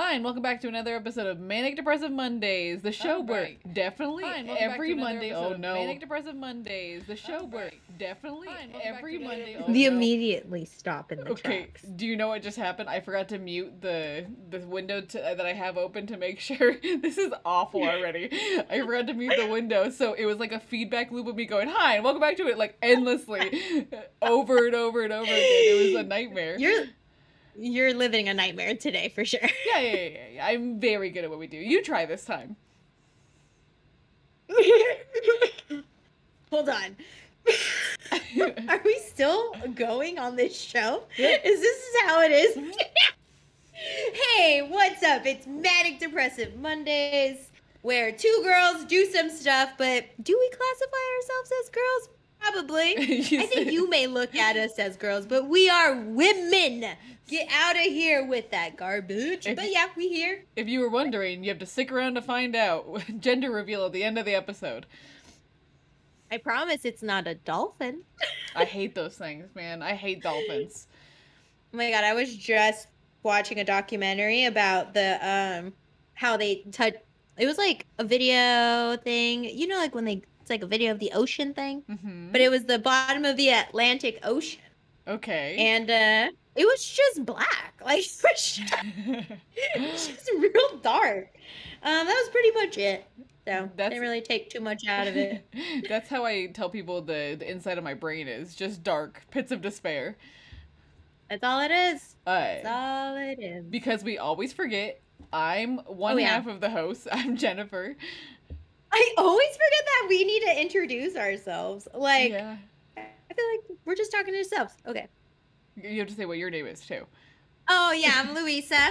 Hi, and welcome back to another episode of Manic Depressive Mondays, the show where right. Oh, definitely Hi, and welcome back every to Monday. episode Oh no, Manic Depressive Mondays, the show where right. definitely Hi, and every to Monday. Oh, the no. immediately stop in the Okay, tracks. do you know what just happened? I forgot to mute the the window to, uh, that I have open to make sure. this is awful already. I forgot to mute the window, so it was like a feedback loop of me going, "Hi, and welcome back to it," like endlessly, over and over and over again. It was a nightmare. You're you're living a nightmare today for sure. yeah, yeah, yeah, yeah. I'm very good at what we do. You try this time. Hold on. Are we still going on this show? Yeah. Is this how it is? hey, what's up? It's Manic Depressive Mondays, where two girls do some stuff, but do we classify ourselves as girls? Probably. I think you may look at us as girls, but we are women. Get out of here with that garbage. If- But yeah, we here. If you were wondering, you have to stick around to find out. Gender reveal at the end of the episode. I promise it's not a dolphin. I hate those things, man. I hate dolphins. Oh my god, I was just watching a documentary about the um how they touch it was like a video thing. You know like when they it's like a video of the ocean thing, hmm but it was the bottom of the Atlantic Ocean Okay. and uh it was just black. Like it was just, just real dark. Um that was pretty much it. So That's- didn't really take too much out of it. That's how I tell people the, the inside of my brain is just dark pits of despair. That's all it is. That's Uh, all it is. because we always forget. I'm one Oh, yeah. half of the host. I'm Jennifer. I always forget that we need to introduce ourselves. Like yeah. I feel like we're just talking to ourselves. Okay. You have to say what your name is too. Oh yeah, I'm Louisa.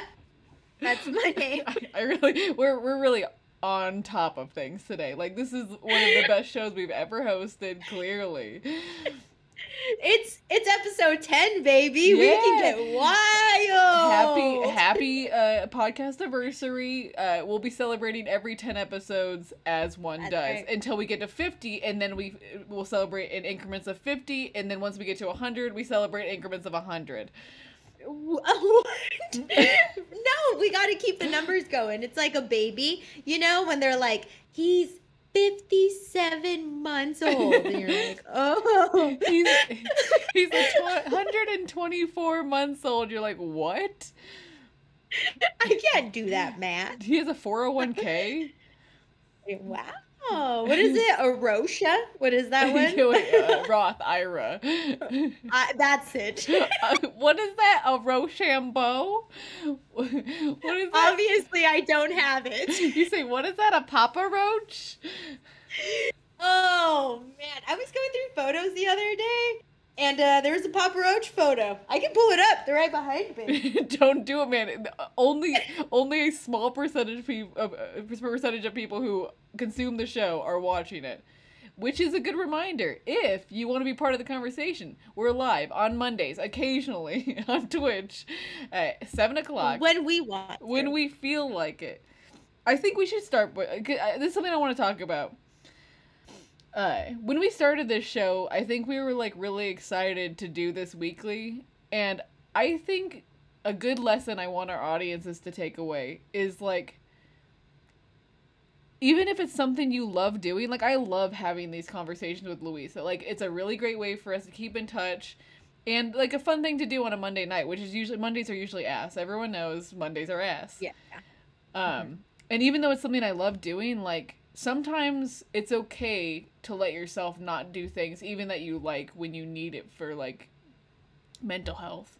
That's my name. I, I really we're we're really on top of things today. Like this is one of the best shows we've ever hosted, clearly. It's it's episode ten, baby. We can Yeah. get wild. Happy happy uh podcast anniversary. Uh we'll be celebrating every 10 episodes as one That's does right. until we get to 50 and then we will celebrate in increments of 50 and then once we get to 100 we celebrate increments of 100. What? no, we got to keep the numbers going. It's like a baby, you know, when they're like, he's fifty-seven months old, and you're like, oh. He's he's a tw- 124 months old. You're like, "What?" I can't do that math. He has a 401k? Wow. What is it? A Rosha? What is that one? Uh, Roth IRA. I, that's it. Uh, what is that? A Rochambeau? What is that? Obviously, I don't have it. You say, what is that? A Papa Roach? Oh man, I was going through photos the other day, and uh, there was a Papa Roach photo. I can pull it up. They're right behind me. Don't do it, man. Only only a small percentage of, peop- of uh, percentage of people who consume the show are watching it. Which is a good reminder. If you want to be part of the conversation, we're live on Mondays, occasionally on Twitch at seven o'clock. when we want. when to. we feel like it. I think we should start. with- uh, This is something I want to talk about. Uh, when we started this show, I think we were like really excited to do this weekly, and I think a good lesson I want our audiences to take away is like, even if it's something you love doing, like I love having these conversations with Louisa. Like it's a really great way for us to keep in touch. And like a fun thing to do on a Monday night, which is usually Mondays are usually ass. Everyone knows Mondays are ass. Yeah. Um, and even though it's something I love doing, like sometimes it's okay to let yourself not do things even that you like when you need it for like mental health.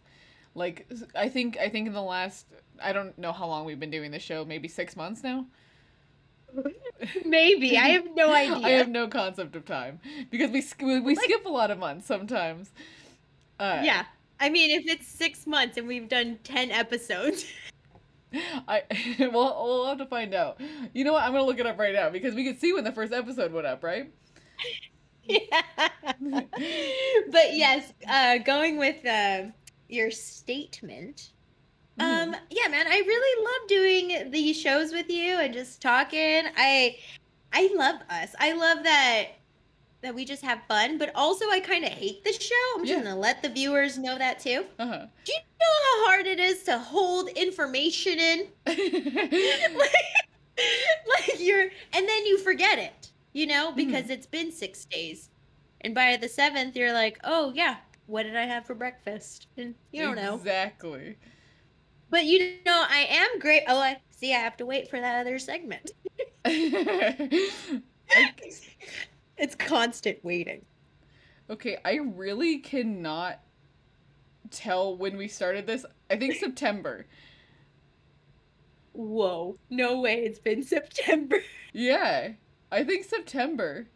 Like i think I think in the last I don't know how long we've been doing the show, maybe 6 months now. Maybe I have no idea. I have no concept of time because we we, we Like- skip a lot of months sometimes. Uh, yeah. I mean, if it's six months and we've done ten episodes, I well we'll have to find out. You know what? I'm gonna look it up right now because we can see when the first episode went up, right? yeah. but yes, uh, going with uh, your statement. Um, yeah, man, I really love doing these shows with you and just talking. I, I love us. I love that that we just have fun, but also I kind of hate the show. I'm just Yeah. gonna let the viewers know that too. Uh-huh. Do you know how hard it is to hold information in? like, like you're, and then you forget it, you know, because Mhm. it's been six days, and by the seventh, you're like, oh yeah, what did I have for breakfast? And you don't know. exactly. But you know, I am great. Oh, I see. I have to wait for that other segment. it's constant waiting. okay, I really cannot tell when we started this. I think September. Whoa! No way! It's been September. Yeah, I think September.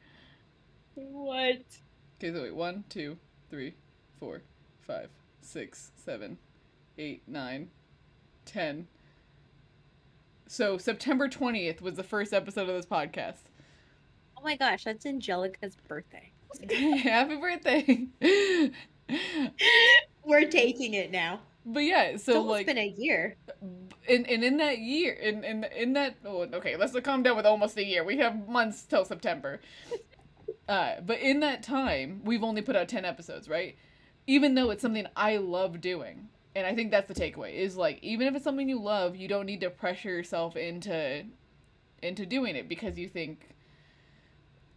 What? Okay, so wait, one, two, three, four, five, six, seven, eight, nine, ten. So September twentieth was the first episode of this podcast. Oh my gosh, that's Angelica's birthday. Happy birthday! We're taking it now. but yeah, It's so almost like, been a year. and and in that year, in in in that, oh, okay, let's calm down with almost a year. We have months till September. Uh, but in that time, we've only put out ten episodes, right? Even though it's something I love doing, and I think that's the takeaway is like even if it's something you love, you don't need to pressure yourself into into doing it because you think,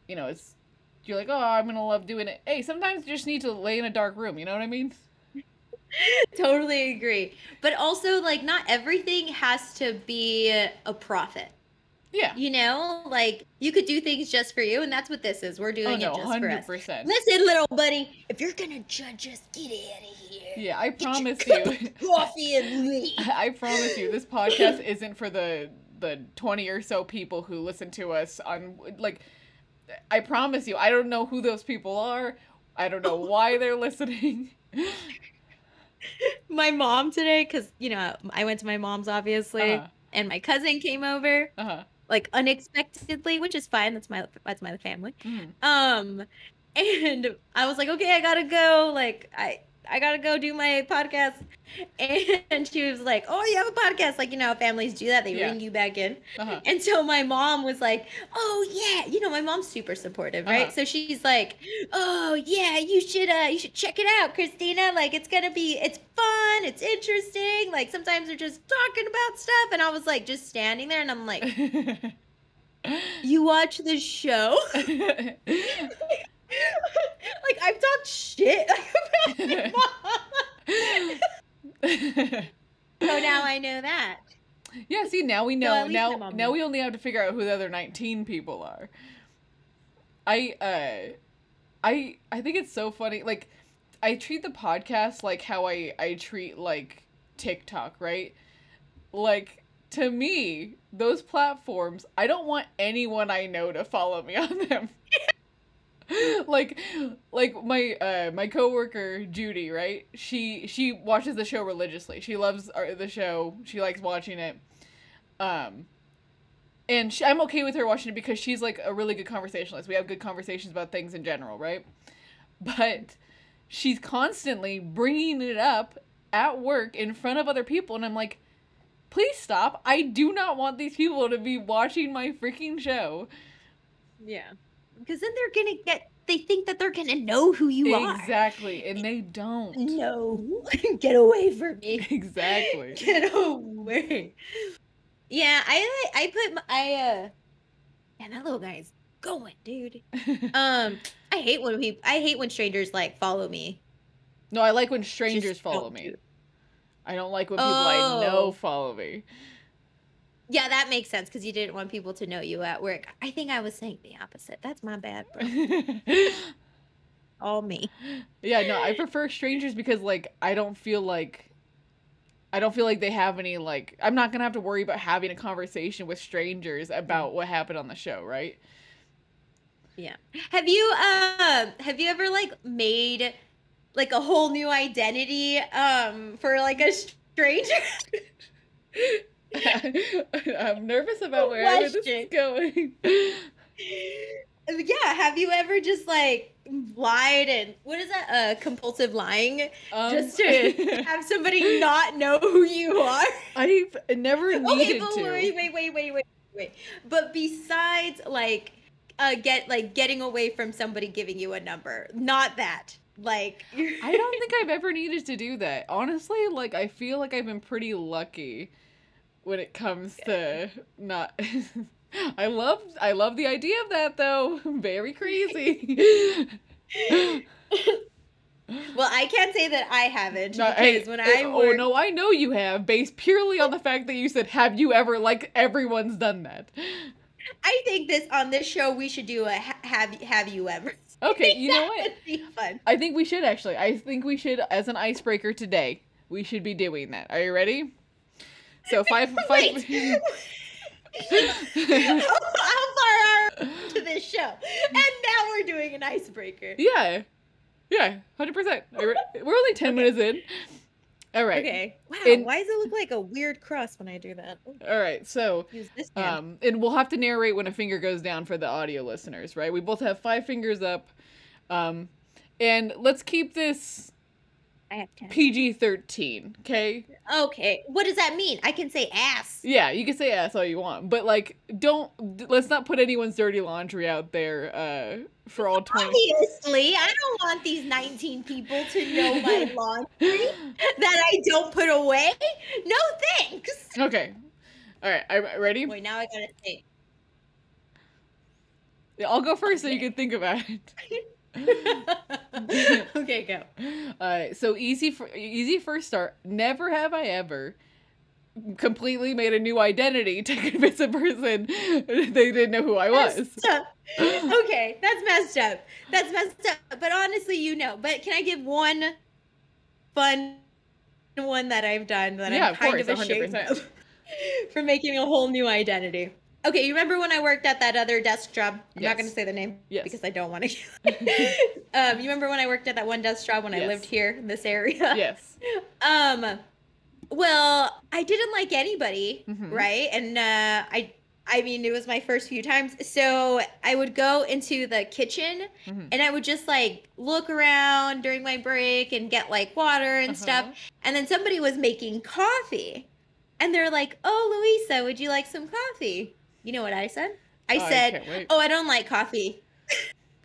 you know, it's you're like, oh, I'm gonna love doing it. Hey, sometimes you just need to lay in a dark room. You know what I mean? totally agree. But also, like, not everything has to be a profit. Yeah. You know, like you could do things just for you, and that's what this is. We're Oh doing no, it just for hundred us. Listen, little buddy, if you're gonna judge us, get out of here. Yeah, I Get promise you. of coffee and leave. I promise you, this podcast isn't for the the twenty or so people who listen to us on like. I promise you, I don't know who those people are. I don't know why they're listening. my mom today, because you know I went to my mom's obviously, Uh-huh. and my cousin came over Uh huh. like unexpectedly, which is fine. That's my that's my family. Mhm. Um, and I was like, okay, I gotta go. Like, I I gotta go do my podcast. And she was like, oh, you have a podcast? Like, you know, how families do that. They Yeah. ring you back in. Uh huh. And so my mom was like, "Oh yeah, you know my mom's super supportive, right? Uh-huh. So she's like, "Oh yeah, you should uh you should check it out, Christina. Like it's going to be it's fun, it's interesting. Like sometimes they're just talking about stuff." And I was like just standing there and I'm like, "You watch this show?" like I've talked shit about my mom. so now I know that. yeah. See, now we know. my now, now we only have to figure out who the other nineteen people are. I uh, I I think it's so funny. Like, I treat the podcast like how I I treat like TikTok, right? Like to me, those platforms, I don't want anyone I know to follow me on them. like like my uh my coworker Judy, right? She she watches the show religiously. She loves the show. She likes watching it. Um and she, I'm okay with her watching it because she's like a really good conversationalist. We have good conversations about things in general, right? But she's constantly bringing it up at work in front of other people and I'm like please stop. I do not want these people to be watching my freaking show. Yeah. Because then they're to get they think that they're to know who you are. exactly. And they don't. No, get away from me. Exactly. Get away. Yeah, I I put my, I uh man, that little guy is going, dude. Um, I hate when people I hate when strangers like follow me. no, I like when Just strangers follow me. do- I don't like when people I know Oh. follow me. Yeah, that makes sense because you didn't want people to know you at work. I think I was saying the opposite. That's my bad, bro. All me. yeah, no, I prefer strangers because like I don't feel like I don't feel like they have any like I'm not gonna have to worry about having a conversation with strangers about what happened on the show, right? Yeah. Have you uh have you ever like made like a whole new identity um for like a stranger? I'm nervous about where this is going. yeah, have you ever just like lied and what is that? Uh compulsive lying Um, just to have somebody not know who you are? I've never Okay, needed but to. wait, wait, wait, wait, wait, wait. But besides like uh get like getting away from somebody giving you a number. Not that. Like I don't think I've ever needed to do that. Honestly, like I feel like I've been pretty lucky when it comes to not I love I love the idea of that though. Very crazy. Well, I can't say that I haven't No, because hey, when uh, I oh worked, no, I know you have, based purely on the fact that you said, "Have you ever?" Like everyone's done that. I think this on this show we should do a have have you ever? Okay, you know what? would be fun. I think we should actually. I think we should, as an icebreaker today, we should be doing that. Are you ready? So five, five. How, how far are we to this show? And now we're doing an icebreaker. yeah, yeah, hundred percent. We're only ten minutes in. All right. Okay. Wow. Why does it look like a weird cross when I do that? All right. So, Use this um, and we'll have to narrate when a finger goes down for the audio listeners, right? We both have five fingers up. Um, and let's keep this I have ten. PG thirteen. Okay. Okay. What does that mean? I can say ass. Yeah, you can say ass all you want, but like, don't let's not put anyone's dirty laundry out there uh, for all twenty. Obviously, I don't want these 19 people to know my laundry that I don't put away. No thanks. Okay, all right, I ready. Wait, now I gotta think. I'll go first so you can think about it. okay, go. Uh, so easy for easy first start. Never have I ever completely made a new identity to convince a person they didn't know who I was. Okay, that's messed up. That's messed up. But honestly, you know. But can I give one fun one that I've done that Yeah, I'm of kind course, of ashamed 100%. of for making a whole new identity? Okay, you remember when I worked at that other desk job? I'm Yes. not going to say the name Yes. because I don't want to. um, you remember when I worked at that one desk job when I lived here in this area? yes. Um, well, I didn't like anybody, Mhm. right? And uh, I, I mean, it was my first few times, so I would go into the kitchen Mhm. and I would just like look around during my break and get like water and stuff. Uh-huh. And then somebody was making coffee, and they're like, "Oh, Louisa, would you like some coffee?" You know what I said? I Oh, said, can't "Oh, I don't like coffee.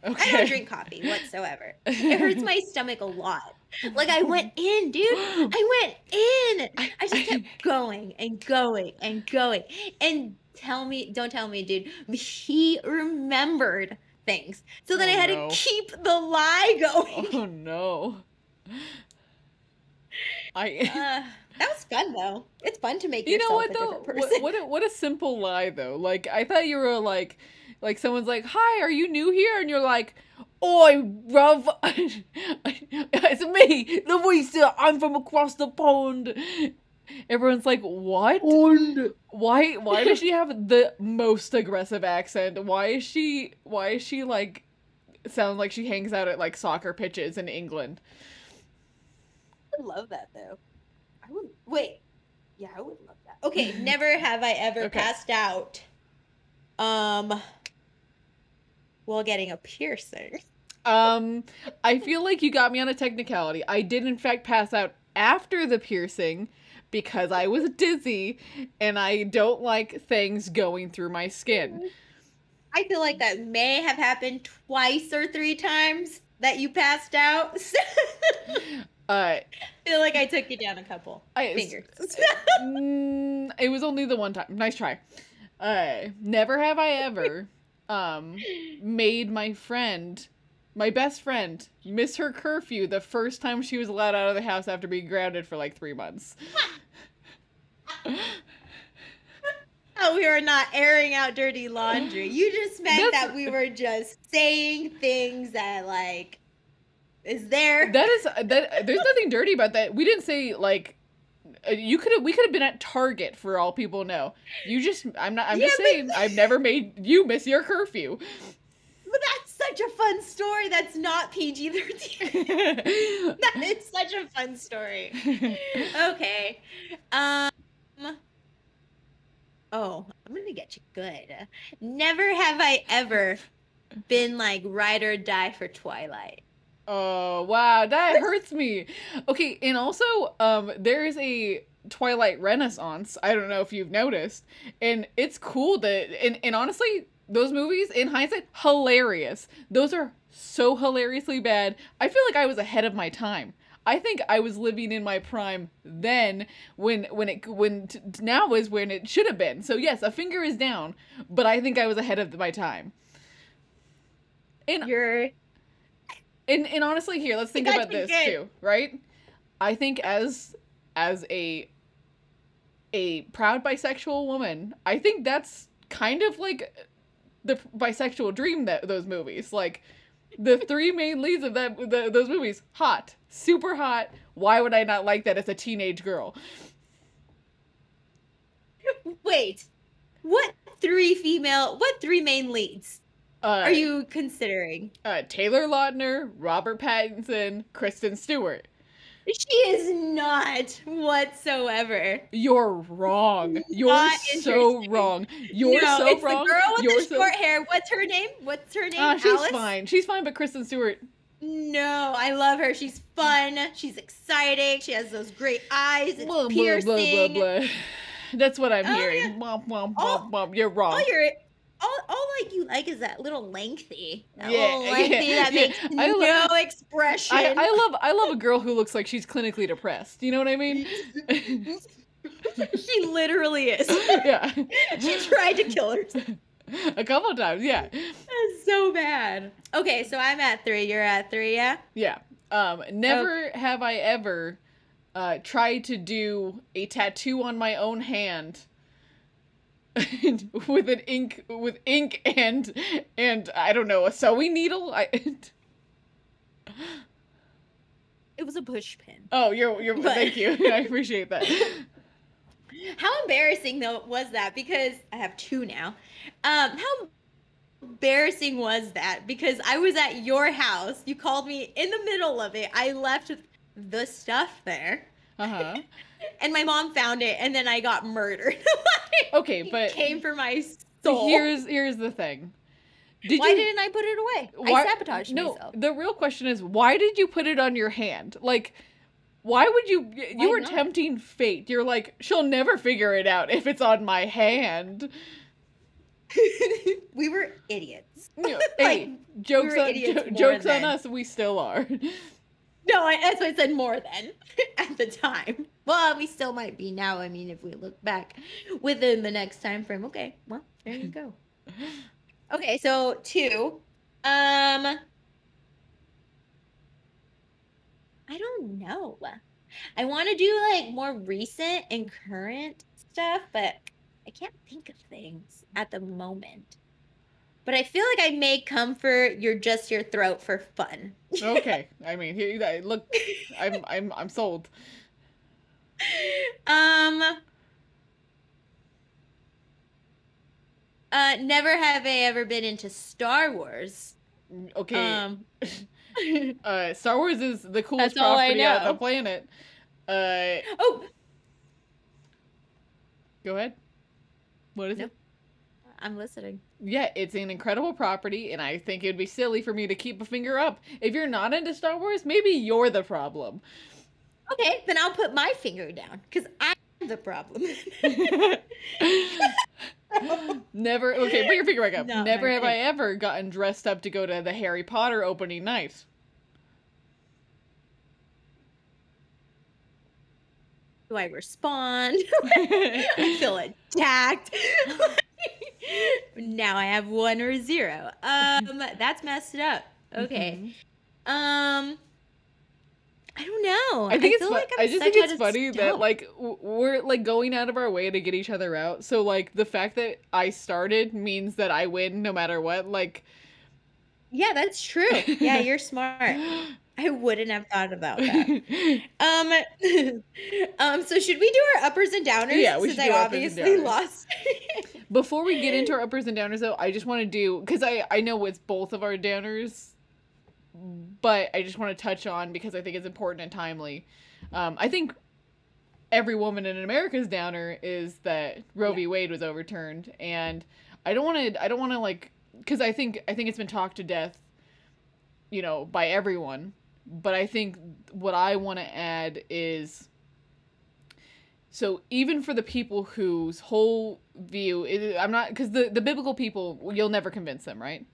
okay. I don't drink coffee whatsoever. It hurts my stomach a lot." Like I went in, dude. I went in. I just kept going and going and going. And tell me, don't tell me, dude. He remembered things. So then Oh, I had oh, no. to keep the lie going. Oh no. I. Uh, that was fun though. It's fun to make you know what a though? What, what a, what a simple lie though. Like I thought you were like, like someone's like, "Hi, are you new here?" And you're like, "Oi, bruv, it's me, the Louisa. I'm from across the pond." Everyone's like, "What? Why? Why does she have the most aggressive accent? Why is she? Why is she like?" Sounds like she hangs out at like soccer pitches in England. I would love that though. I would wait. Yeah, I would love that. Okay, never have I ever Okay. passed out. Um while getting a piercing. Um, I feel like you got me on a technicality. I did in fact pass out after the piercing because I was dizzy and I don't like things going through my skin. I feel like that may have happened twice or three times that you passed out. I Uh, feel like I took you down a couple I, fingers. mm, it was only the one time. Nice try. Uh, never have I ever um made my friend, my best friend, miss her curfew the first time she was allowed out of the house after being grounded for like three months. oh, we were not airing out dirty laundry. You just meant That's- that we were just saying things that like is there. That is that. There's nothing dirty about that. We didn't say like. uh, You could have. We could have been at Target for all people know. You just. I'm not. I'm just Yeah, but- saying. I've never made you miss your curfew. But that's such a fun story. That's not PG thirteen. that is such a fun story. Okay. Um. Oh, I'm gonna get you good. Never have I ever been like ride or die for Twilight. Oh wow, that hurts me. Okay, and also, um, there is a Twilight Renaissance. I don't know if you've noticed, and it's cool that. And and honestly, those movies in hindsight hilarious. Those are so hilariously bad. I feel like I was ahead of my time. I think I was living in my prime then when when it when t- now is when it should have been. So yes, a finger is down, but I think I was ahead of my time. And You're and and honestly here, let's think about this good. too, right? I think as as a a proud bisexual woman, I think that's kind of like the bisexual dream that those movies like the three main leads of that the, those movies hot super hot why would i not like that as a teenage girl wait. What three female? What three main leads uh, are you considering? uh, taylor lautner robert pattinson kristen stewart She is not whatsoever. you're wrong you're Not so wrong you're no, so it's wrong the girl with you're the so short hair. What's her name? What's her name? Ah, she's Alice? fine she's fine but kristen stewart No, I love her. She's fun. She's exciting. She has those great eyes. It's blah, blah, piercing. blah, blah, blah. that's what i'm Oh, hearing yeah. Womp, womp, womp, womp. you're wrong All you're all, all like you like is that little lengthy. That Yeah, little lengthy yeah, that yeah. makes I no love- expression. I, I love I love a girl who looks like she's clinically depressed. You know what I mean? she literally is. yeah. she tried to kill herself. A couple of times, yeah. That's so bad. Okay, so I'm at three. You're at three, yeah? Yeah. Um never have I ever uh tried to do a tattoo on my own hand with an ink with ink and and I don't know, a sewing needle. I It was a push pin. Oh, you're you're But- thank you. I appreciate that. How embarrassing though was that? Because I have two now. Um, how embarrassing was that? Because I was at your house. You called me in the middle of it. I left the stuff there, Uh-huh. and my mom found it, and then I got murdered. Okay, It but came for my soul. here's here's the thing. Did Why you didn't I put it away? Why- I sabotaged no, myself. the real question is why did you put it on your hand? Like, why would you? You Why were not? tempting fate. You're like, she'll never figure it out if it's on my hand. we were idiots. Know, Like, hey, jokes were on idiots jo- jokes on us. We still are. No, I, that's what I said more than at the time. Well, we still might be now. I mean, if we look back within the next time frame. Okay, well, there you go. Okay, so two. Um, I don't know. I want to do like more recent and current stuff, but I can't think of things at the moment. But I feel like I may come for your just your throat for fun. okay, I mean, here, that- look, I'm I'm I'm sold. Um. Uh, never have I ever been into Star Wars. Okay, Um, uh, Star Wars is the coolest That's property on the planet. Uh, oh, go ahead. What is No. it? I'm listening. Yeah, it's an incredible property, and I think it would be silly for me to keep a finger up. If you're not into Star Wars, maybe you're the problem. Okay, then I'll put my finger down because I'm the problem. Never. Okay, put your finger back up. Never have I ever gotten dressed up to go to the Harry Potter opening night. Do I respond? I feel attacked. Now I have one or zero. Um, that's messed up. Okay. Mhm. Um, I don't know. I think it's. feel fu- like I'm I just think it's funny that like we're like going out of our way to get each other out. So like the fact that I started means that I win no matter what. Like. Yeah, that's true. Yeah, you're smart. I wouldn't have thought about that. Um, um. So should we do our uppers and downers? Yeah, we Since should do I our uppers and obviously downers. lost. Before we get into our uppers and downers, though, I just want to do because I I know it's both of our downers, but I just want to touch on because I think it's important and timely. Um, I think every woman in America's downer is that Roe v. Wade was overturned, and I don't want to I don't want to like because I think I think it's been talked to death, you know, by everyone. But I think what I want to add is So even for the people whose whole view, is, I'm not because the the biblical people, you'll never convince them, right?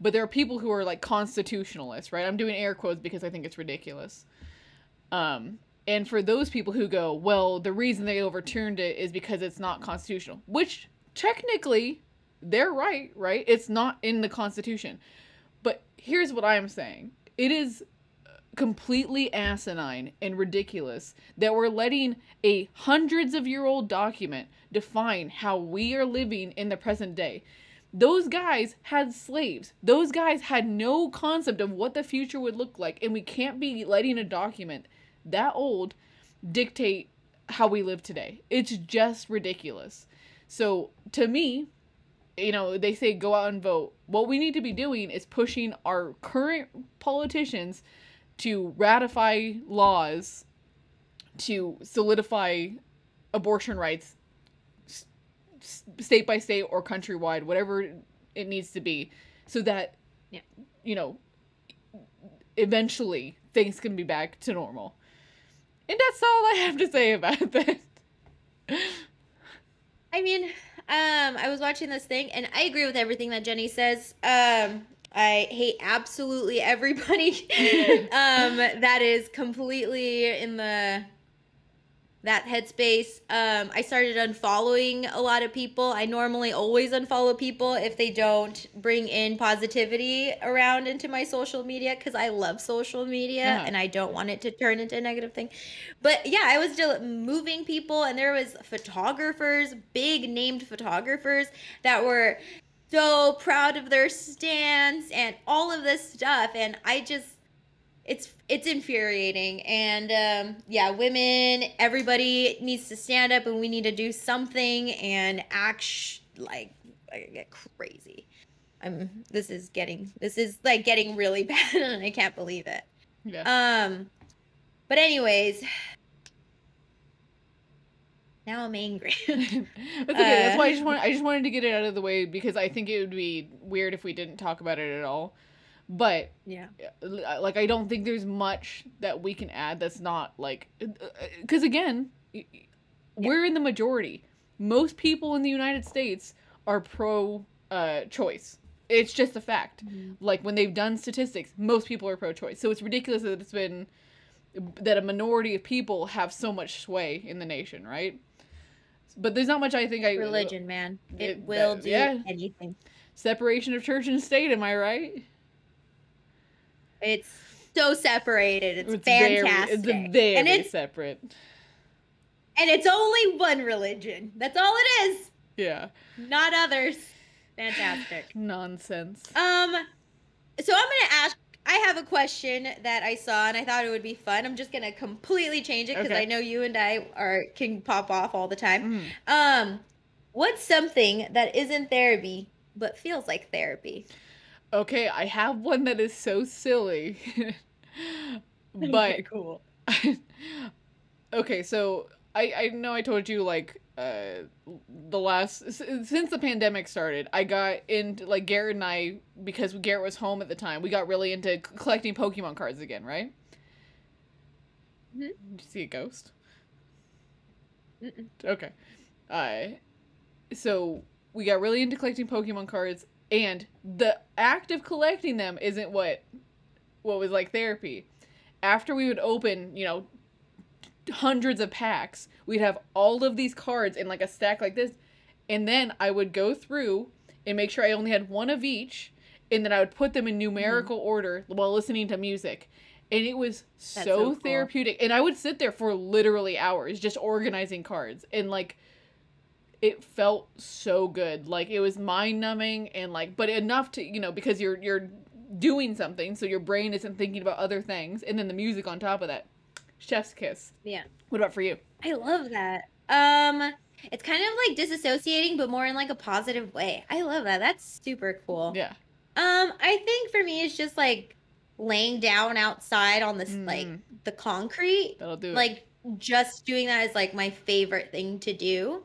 But there are people who are like constitutionalists, right? I'm doing air quotes because I think it's ridiculous. Um, and for those people who go, well, the reason they overturned it is because it's not constitutional, which technically they're right, right? It's not in the Constitution. But here's what I'm saying it is completely asinine and ridiculous that we're letting a hundreds of year old document define how we are living in the present day. Those guys had slaves. Those guys had no concept of what the future would look like, and we can't be letting a document that old dictate how we live today. It's just ridiculous. So, to me, you know, they say go out and vote. What we need to be doing is pushing our current politicians to ratify laws to solidify abortion rights state by state or countrywide, whatever it needs to be, so that, Yeah. you know, eventually things can be back to normal. And that's all I have to say about that. I mean, um, I was watching this thing, and I agree with everything that Jenny says. Um, I hate absolutely everybody um, that is completely in the that headspace. Um, I started unfollowing a lot of people. I normally always unfollow people if they don't bring in positivity around into my social media because I love social media Yeah. and I don't want it to turn into a negative thing. But yeah, I was still moving people, and there was photographers, big named photographers that were so proud of their stance and all of this stuff and i just it's it's infuriating. And um yeah women everybody needs to stand up and we need to do something and act sh- like I get crazy. I'm this is getting this is like getting really bad and i can't believe it. Yeah. um but anyways now i'm angry That's okay. That's why I Uh, just want I just wanted to get it out of the way because I think it would be weird if we didn't talk about it at all. But yeah uh, like I don't think there's much that we can add that's not like cuz again, y- y- we're in the majority. Most people in the United States are pro uh choice. It's just a fact. Like when they've done statistics, most people are pro choice. So it's ridiculous that it's been that a minority of people have so much sway in the nation, right? But there's not much I think I religion man it, It- will that- do yeah. anything separation of church and state, am I right? It's so separated. It's, very- fantastic. it's very and it's separate. and it's only one religion. That's all it is. Yeah. Not others. Fantastic. Nonsense. Um so I'm going to ask I have a question that I saw and I thought it would be fun. I'm just going to completely change it cuz Okay. I know you and I are can pop off all the time. Mm. Um what's something that isn't therapy but feels like therapy? Okay, I have one that is so silly. but okay, cool. okay, so I I know I told you like uh the last since the pandemic started, I got into like Garrett and I because Garrett was home at the time. We got really into collecting Pokemon cards again, right? Mhm. Did you see a ghost? Mm-mm. Okay. Uh so we got really into collecting Pokemon cards and the act of collecting them isn't what what was like therapy. After we would open, you know, hundreds of packs, we'd have all of these cards in like a stack like this, and then I would go through and make sure I only had one of each, and then I would put them in numerical mm-hmm. order while listening to music. And it was so, so cool. therapeutic. And I would sit there for literally hours just organizing cards. And like it felt so good. Like it was mind numbing and like but enough to you know, because you're you're doing something, so your brain isn't thinking about other things, and then the music on top of that. Chef's kiss. Yeah. What about for you? I love that. Um, it's kind of like disassociating, but more in like a positive way. I love that. That's super cool. Yeah. Um, I think for me, it's just like laying down outside on this like Mm. the concrete. That'll do it. Like just doing that is like my favorite thing to do.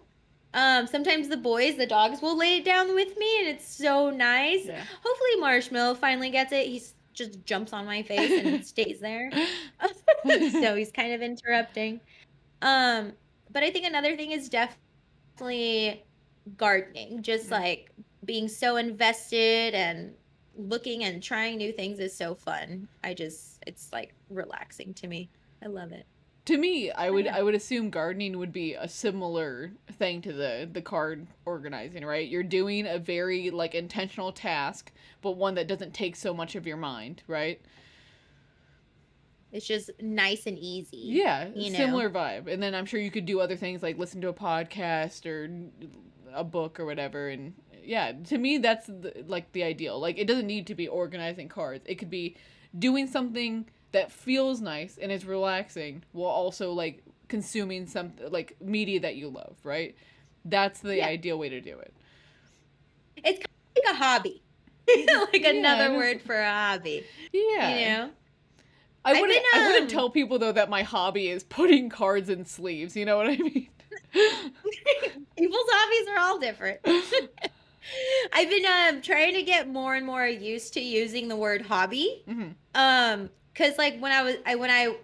Um, sometimes the boys, the dogs, will lay it down with me, and it's so nice. Yeah. Hopefully, Marshmallow finally gets it. He just jumps on my face and stays there. so he's kind of interrupting. Um, but I think another thing is definitely gardening. Just Mhm. like being so invested and looking and trying new things is so fun. I just it's like relaxing to me. I love it. To me, I would. I would assume gardening would be a similar thing to the the card organizing, right? You're doing a very like intentional task, but one that doesn't take so much of your mind, right? It's just nice and easy. Yeah, you know. similar vibe. And then I'm sure you could do other things like listen to a podcast or a book or whatever. And yeah, to me, that's the, like the ideal. Like it doesn't need to be organizing cards. It could be doing something that feels nice and is relaxing while also like consuming some like media that you love, right? That's the Yeah. ideal way to do it. It's kind of like a hobby. like Yeah, another word for a hobby. Yeah. You know? I wouldn't been, I wouldn't um, tell people though that my hobby is putting cards in sleeves, you know what I mean? People's hobbies are all different. I've been um trying to get more and more used to using the word hobby. Mhm. Um, cause like when I was I when I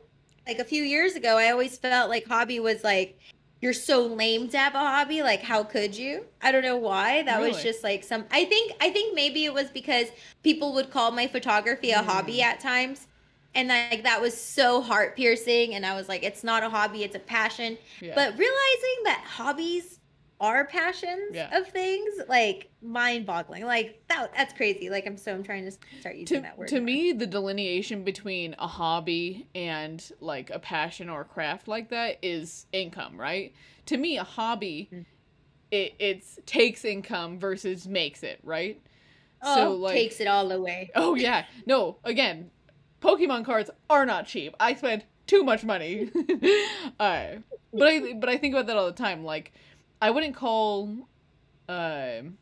like a few years ago, I always felt like hobby was like you're so lame to have a hobby. Like, how could you? I don't know why. That was just like some. I think I think maybe it was because people would call my photography a hobby Mm. at times, and like that was so heart piercing. And I was like, it's not a hobby, it's a passion. Yeah. But realizing that hobbies are passions Yeah. of things, like mind boggling. Like that that's crazy. Like I'm so I'm trying to start using to, that word. to more. me the delineation between a hobby and like a passion or a craft like that is income right to me a hobby Mm. it it's takes income versus makes it right oh, like takes it all away. oh yeah no again pokemon cards are not cheap i spend too much money uh, but i but i think about that all the time like i wouldn't call um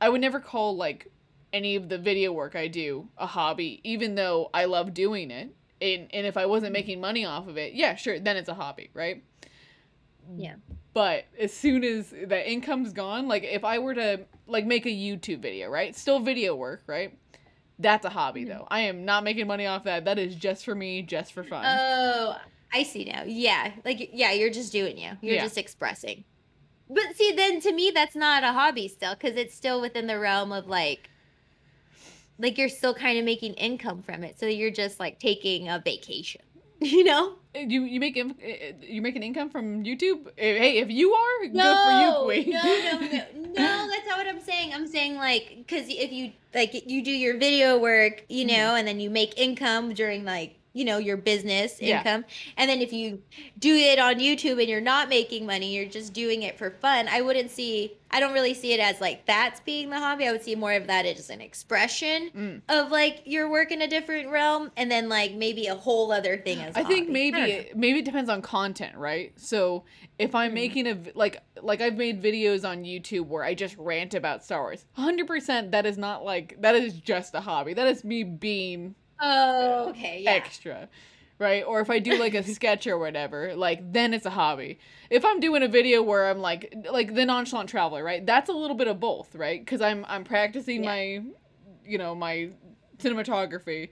i would never call like any of the video work i do a hobby even though i love doing it and, and if i wasn't making money off of it yeah sure then it's a hobby right Yeah. but as soon as the income's gone like if i were to like make a youtube video right still video work right that's a hobby Mhm. though i am not making money off that that is just for me just for fun Oh, I see now. Yeah. Like yeah, you're just doing you. You're Yeah. just expressing. But see, then to me that's not a hobby still cuz it's still within the realm of like like you're still kind of making income from it. So you're just like taking a vacation. You know? Uh, you you make uh, you make an income from youtube hey if you are good for you queen No, no, no, no. That's not what I'm saying. I'm saying like because if you like you do your video work, you Mhm. know, and then you make income during like you know your business Yeah. income, and then if you do it on YouTube and you're not making money, you're just doing it for fun. I wouldn't see. I don't really see it as like that's being the hobby. I would see more of that as an expression Mm. of like your work in a different realm, and then like maybe a whole other thing as. i think hobby. maybe don't know. it, maybe it depends on content, right? So if I'm Mhm. making a v- like like I've made videos on YouTube where I just rant about Star Wars. 100% that is not like that is just a hobby. That is me being Oh, okay, yeah. extra. Right? Or if I do like a sketch or whatever, like then it's a hobby. If I'm doing a video where I'm like like the nonchalant traveler, right? That's a little bit of both, right? Cuz I'm I'm practicing Yeah. my you know, my cinematography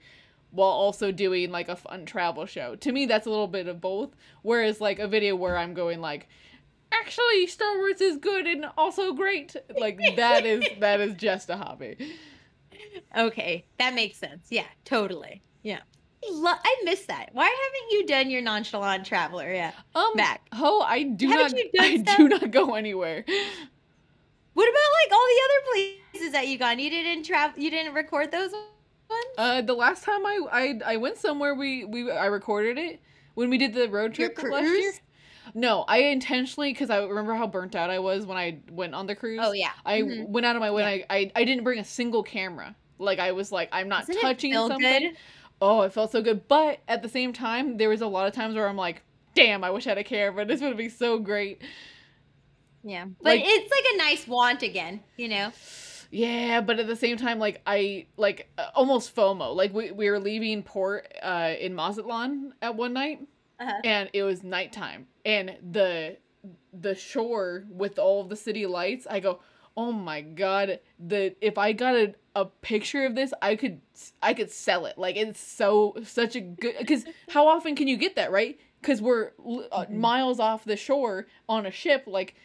while also doing like a fun travel show. To me that's a little bit of both. Whereas like a video where I'm going like actually Star Wars is good and also great. Like that is that is just a hobby. Okay, that makes sense. Yeah, totally. Yeah. I lo- I miss that. Why haven't you done your nonchalant traveler? Yeah. Um Back. Oh, I do Haven't not you done I stuff? do not go anywhere. What about like all the other places that you gone? You didn't travel. You didn't record those ones. Uh, the last time I, I I went somewhere, we we I recorded it when we did the road Your trip last year. No, I intentionally because I remember how burnt out I was when I went on the cruise. Oh yeah. I Mhm. went out of my way. Yeah. I, I I didn't bring a single camera. Like I was like I'm not it touching something. good? Oh, it felt so good. But at the same time, there was a lot of times where I'm like, damn, I wish I had a camera. This would be so great. Yeah, but Like- it's like a nice want again. You know. Yeah, but at the same time, like I like uh, almost FOMO. Like we we were leaving port uh in Mazatlan at one night, Uh-huh. and it was nighttime, and the the shore with all of the city lights. I go, oh my god! The if I got a a picture of this, I could I could sell it. Like it's so such a good because how often can you get that right? because we're uh, Mhm. miles off the shore on a ship. Like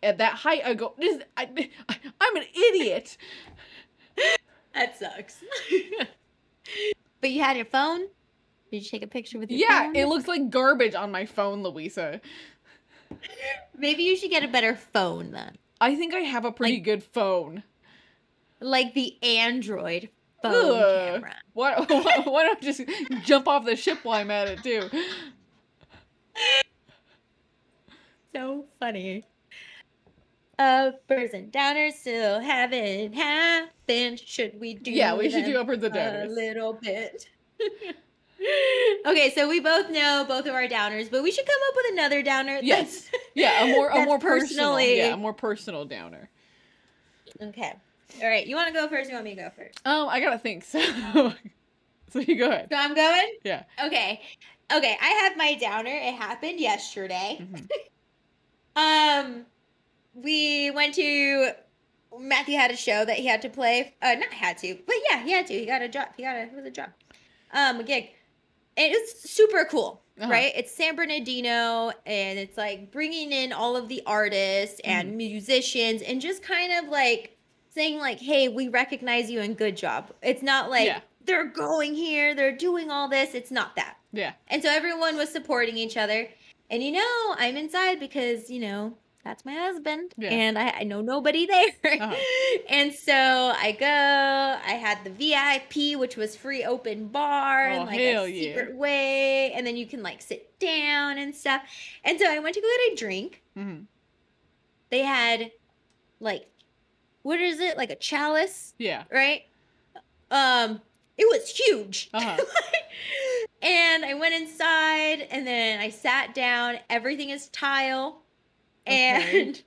at that height, I go, this, I, I'm an idiot. That sucks. but you had your phone? Did you take a picture with your Yeah, phone? it looks like garbage on my phone, Louisa. Maybe you should get a better phone then. I think I have a pretty Like- good phone. Like the Android phone Ugh. camera. Why, why, why don't I just jump off the ship while I'm at it too? So funny. Uppers and downers still haven't happened. Should we do Yeah, we should do uppers and downers. a little bit? okay, so we both know both of our downers, but we should come up with another downer. Yes. Yeah, a more a more personal, personally- yeah, a more personal downer. Okay. All right. You want to go first? You want me to go first? Um, I gotta think. So, so you go ahead. So I'm going. Yeah. Okay. Okay. I have my downer. It happened yesterday. Mhm. Um, we went to Matthew had a show that he had to play. Uh, not had to, but yeah, he had to. He got a job. He got a it was a job. Um, a gig. And it was super cool, Uh-huh. right? It's San Bernardino, and it's like bringing in all of the artists and musicians, and just kind of like saying like, "Hey, we recognize you and good job." It's not like Yeah. they're going here, they're doing all this. It's not that. Yeah. And so everyone was supporting each other. And you know, I'm inside because, you know, that's my husband. Yeah. And I, I know nobody there. Uh-huh. and so I go, I had the VIP, which was free open bar Oh, and like hell a yeah. secret way. And then you can like sit down and stuff. And so I went to go get a drink. Mm-hmm. They had like, what is it? Like a chalice, Yeah. right? Um, it was huge. Uh-huh. and I went inside and then I sat down. Everything is tile. Okay. And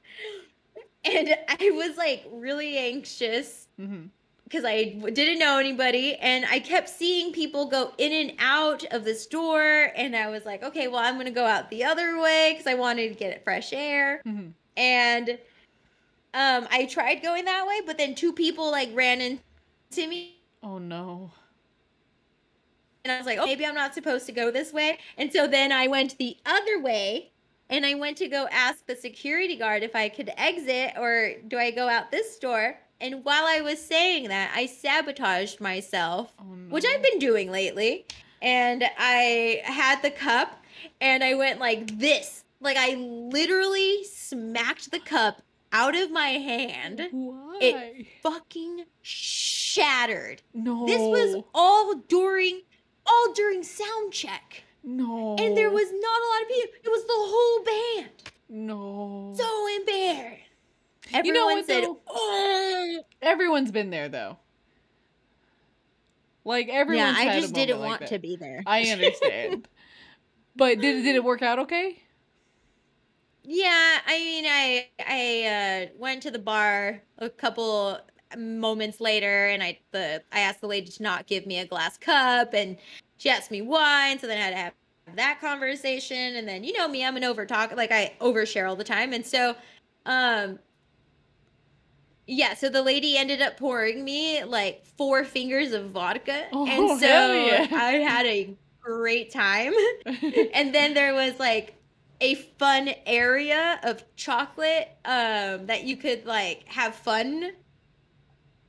and I was like really anxious hmm because I didn't know anybody and I kept seeing people go in and out of the store and I was like, okay, well, I'm going to go out the other way cuz I wanted to get fresh air. hmm And um I tried going that way, but then two people like ran into me Oh no. And I was like, oh, maybe I'm not supposed to go this way. And so then I went the other way and I went to go ask the security guard if I could exit or do I go out this door? And while I was saying that, I sabotaged myself, Oh no. which I've been doing lately. And I had the cup and I went like this. Like I literally smacked the cup out of my hand. Why? Fucking shattered. no. This was all during all during sound check. no. And there was not a lot of people. It was the whole band. no. So embarrassed. Everyone You know what, said, though? "Oh." Everyone's been there though. Like everyone's Yeah, I just didn't like want that. to be there. I understand. but did did it work out okay? Yeah, I mean, I I uh, went to the bar a couple moments later, and I the I asked the lady to not give me a glass cup, and she asked me why, and so then I had to have that conversation, and then you know me, I'm an over talk, like I overshare all the time, and so, um, yeah, so the lady ended up pouring me like four fingers of vodka, Oh, and so yeah. I had a great time and then there was like a fun area of chocolate um that you could like have fun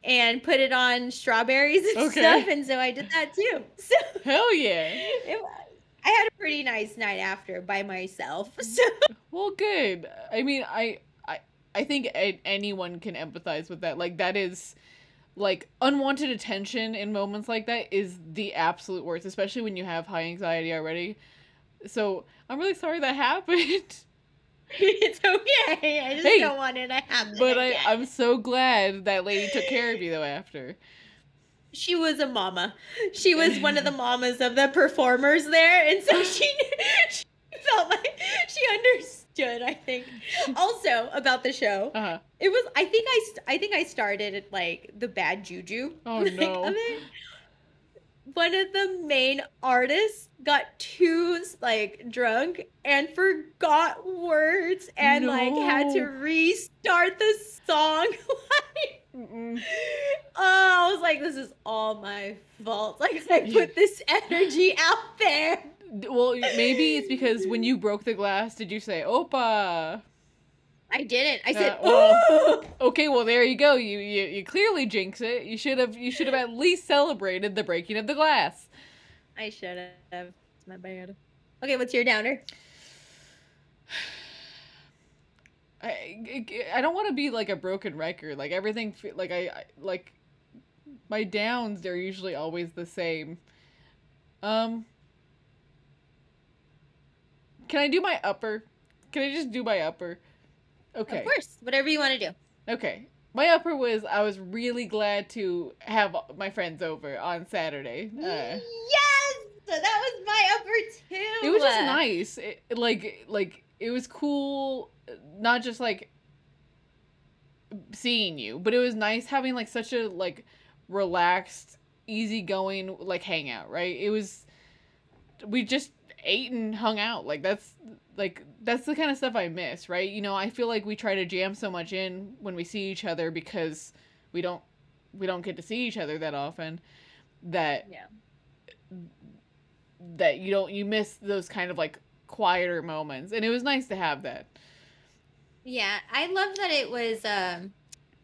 and put it on strawberries and Okay. stuff and so i did that too so Hell yeah. it, i had a pretty nice night after by myself so Well, good. I mean, I I I think anyone can empathize with that. Like that is like unwanted attention in moments like that is the absolute worst, especially when you have high anxiety already. So, I'm really sorry that happened. it's okay i just Hey, don't want it to happen But I, again. I'm so glad that lady took care of you though after. she was a mama. She was one of the mamas of the performers there, and so she, she felt like she understood. I think. Also about the show, Uh huh. it was. I think I. I think I started at like the bad juju. Oh, like, no. One of the main artists got too like drunk and forgot words and like had to restart the song. like, Oh, I was like, this is all my fault. Like, I put this energy out there. Well, maybe it's because when you broke the glass, did you say "Opa"? I didn't. I said, Uh, well, okay, well there you go. You, you you clearly jinx it. You should have you should have at least celebrated the breaking of the glass. I should have. It's my bad. Okay, what's your downer? I I- I don't want to be like a broken record. Like everything, like I, I like my downs. They're usually always the same. Um, can I do my upper? Can I just do my upper? Okay. Of course, whatever you want to do. Okay. My upper was I was really glad to have my friends over on Saturday. Uh, yes, that was my upper too. it was just nice. It, like like it was cool not just like seeing you, but it was nice having like such a like relaxed, easygoing like hangout, right? It was we just ate and hung out. Like that's like that's the kind of stuff I miss, right? You know, I feel like we try to jam so much in when we see each other because we don't we don't get to see each other that often that Yeah. that you don't you miss those kind of like quieter moments and it was nice to have that Yeah, I love that it was um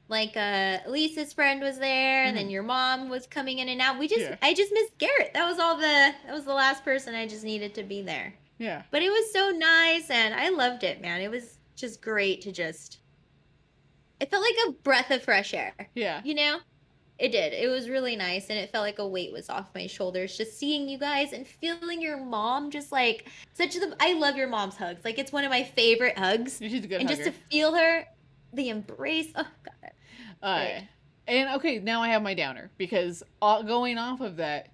like uh Lisa's friend was there and then your mom was coming in and out. We just Yeah. I just missed Garrett. That was all the that was the last person I just needed to be there. yeah But it was so nice and I loved it, man. It was just great to just it felt like a breath of fresh air. yeah You know? It did. It was really nice and it felt like a weight was off my shoulders just seeing you guys and feeling your mom just like such the I love your mom's hugs. Like it's one of my favorite hugs. she's a good and hugger. just to feel her, the embrace. Oh god. Uh, Right. and okay now i have my downer because uh, going off of that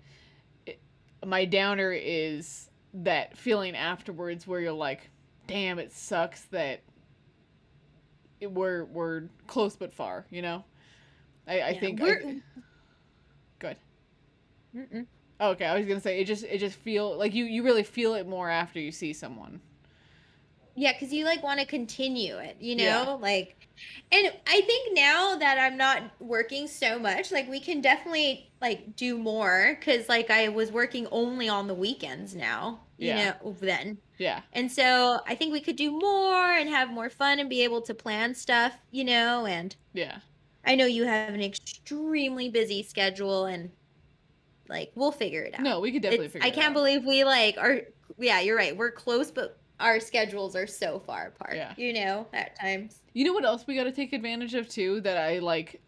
it, my downer is that feeling afterwards where you're like damn it sucks that it, we're we're close but far you know i i Yeah, think we're- good Mm-mm. okay i was gonna say it just it just feel like you you really feel it more after you see someone Yeah, because you like want to continue it, you know? Yeah. Like, and I think now that I'm not working so much, like we can definitely like do more because like I was working only on the weekends now, you Yeah. know, then. yeah And so I think we could do more and have more fun and be able to plan stuff, you know, and yeah I know you have an extremely busy schedule and like we'll figure it out. no we could definitely It's- figure I can't out. believe we like are. Yeah, you're right. We're close, but our schedules are so far apart. Yeah. You know, at times. You know what else we got to take advantage of too that I like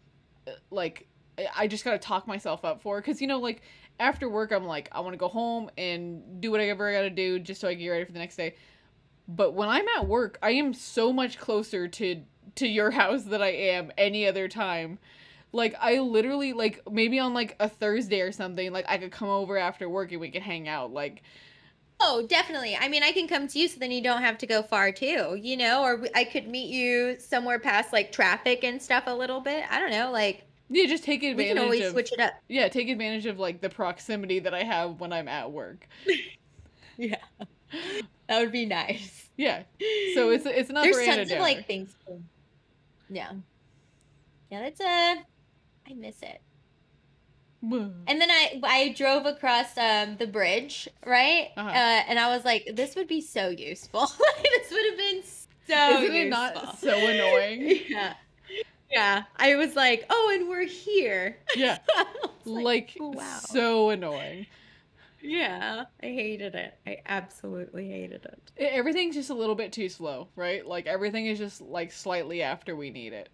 like I- I just got to talk myself up for cuz you know like after work I'm like I want to go home and do whatever I got to do just so I get ready for the next day. But when I'm at work, I am so much closer to to your house than I am any other time. Like I literally like maybe on like a Thursday or something, like I could come over after work and we could hang out. Like Oh, definitely. I mean, I can come to you so then you don't have to go far too, you know, or I could meet you somewhere past like traffic and stuff a little bit. I don't know. Like, yeah, just take advantage. we can always of switch it up. Yeah, take advantage of like the proximity that I have when I'm at work. Yeah. That would be nice. Yeah. So it's it's not There's tons of like things. To... Yeah. Yeah, that's a. I miss it. And then I I drove across um the bridge, right? Uh-huh. uh and I was like, this would be so useful. this would have been so Isn't it useful. not so annoying? yeah. Yeah. I was like, oh, and we're here. Yeah. Like, oh, wow. so annoying. yeah. I hated it. I absolutely hated it. Everything's just a little bit too slow, right? Like everything is just like slightly after we need it.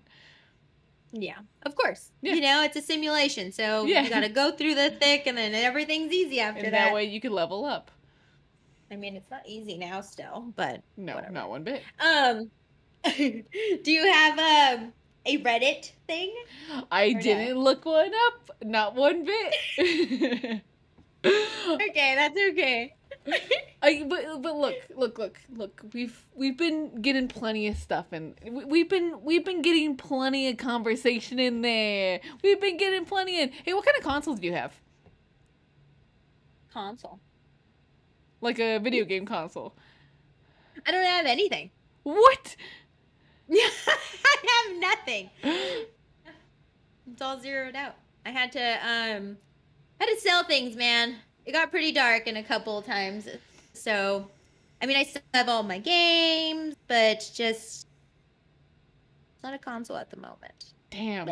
Yeah, of course. Yeah. You know, it's a simulation, so Yeah. you got to go through the thick, and then everything's easy after And that. that way you can level up. I mean, it's not easy now, still, but No, Whatever. not one bit. um, do you have um a Reddit thing? I didn't look one up. Not one bit. Okay, that's okay. I but but look look look look we've we've been getting plenty of stuff and we- we've been we've been getting plenty of conversation in there. We've been getting plenty in. Hey, what kind of consoles do you have? Console. Like a video game console? I don't have anything. What? I have nothing. It's all zeroed out. I had to um had to sell things, man. It got pretty dark in a couple of times. So, I mean, I still have all my games, but just it's not a console at the moment. Damn.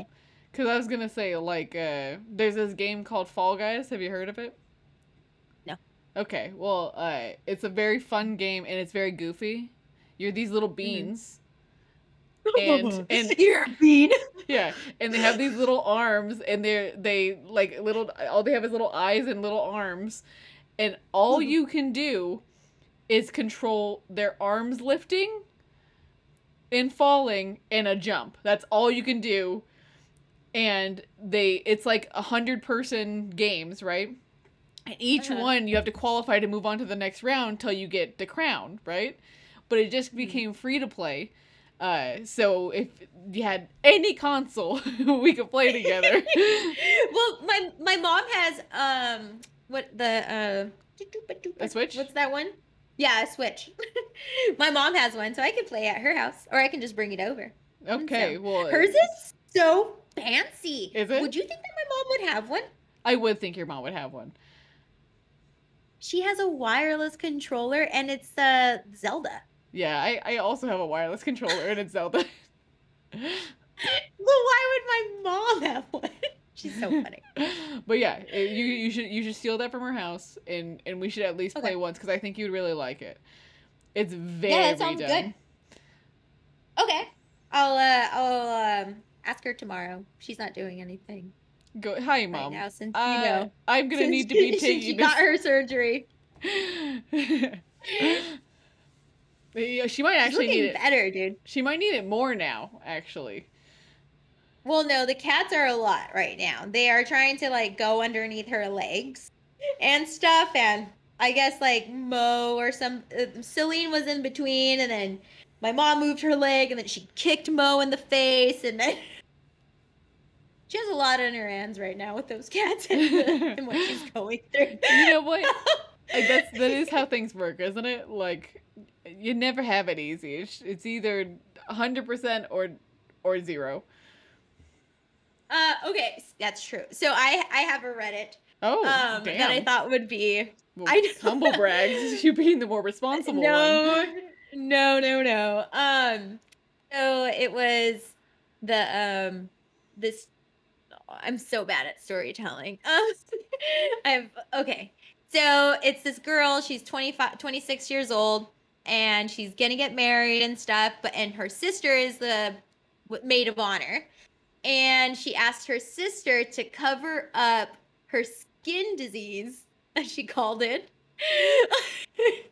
Because I was going to say, like, uh, there's this game called Fall Guys. Have you heard of it? No. Okay. Well, uh, it's a very fun game and it's very goofy. You're these little Mm-hmm. beans. And, and yeah, and they have these little arms, and they're they like little. All they have is little eyes and little arms, and all Mhm. you can do is control their arms lifting and falling and a jump. That's all you can do, and they it's like a hundred person games, right? And each Uh-huh. one you have to qualify to move on to the next round till you get the crown, right? But it just became free to play. Uh, so if you had any console, we could play together. well, my my mom has um what the uh A Switch? What's that one? Yeah, a Switch. my mom has one, so I can play at her house, or I can just bring it over. okay, So, well, Hers is so fancy. Is it? Would you think that my mom would have one? I would think your mom would have one. She has a wireless controller, and it's uh Zelda. Yeah, I, I also have a wireless controller and it's Zelda. Well, why would my mom have one? She's so funny. but yeah, eh, you you should you should steal that from her house and and we should at least play once because I think you'd really like it. It's very yeah, that sounds dumb. good. Okay, I'll uh I'll um ask her tomorrow. She's not doing anything Go hi right mom. now since Uh, you know. I'm gonna need to be taking She got her surgery. Yeah, she might actually need it. better, dude. She might need it more now, actually. Well, no, the cats are a lot right now. They are trying to like go underneath her legs and stuff, and I guess like Mo or some uh, Celine was in between, and then my mom moved her leg, and then she kicked Mo in the face, and then she has a lot on her hands right now with those cats and, and what she's going through. You know what? That's that is how things work, isn't it? Like you never have it easy. It's, it's either hundred percent or or zero. Uh, okay, that's true. So I I have a Reddit Oh, um damn! that I thought would be Well, I know. humble brags. You being the more responsible one. no, no, no, no. Um, so it was the um this. I'm so bad at storytelling. Um, I've okay. So it's this girl. She's 25, 26 years old, and she's gonna get married and stuff. But and her sister is the maid of honor, and she asked her sister to cover up her skin disease, as she called it.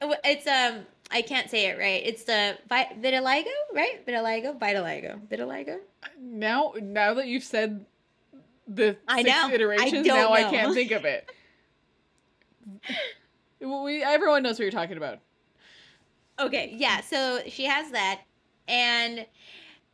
it's um I can't say it right. It's the vi- vitiligo, right? Vitiligo, vitiligo, vitiligo. Now, now that you've said the I six know. Iterations, don't now I can't think of it. we everyone knows what you're talking about. Okay, yeah. So she has that, and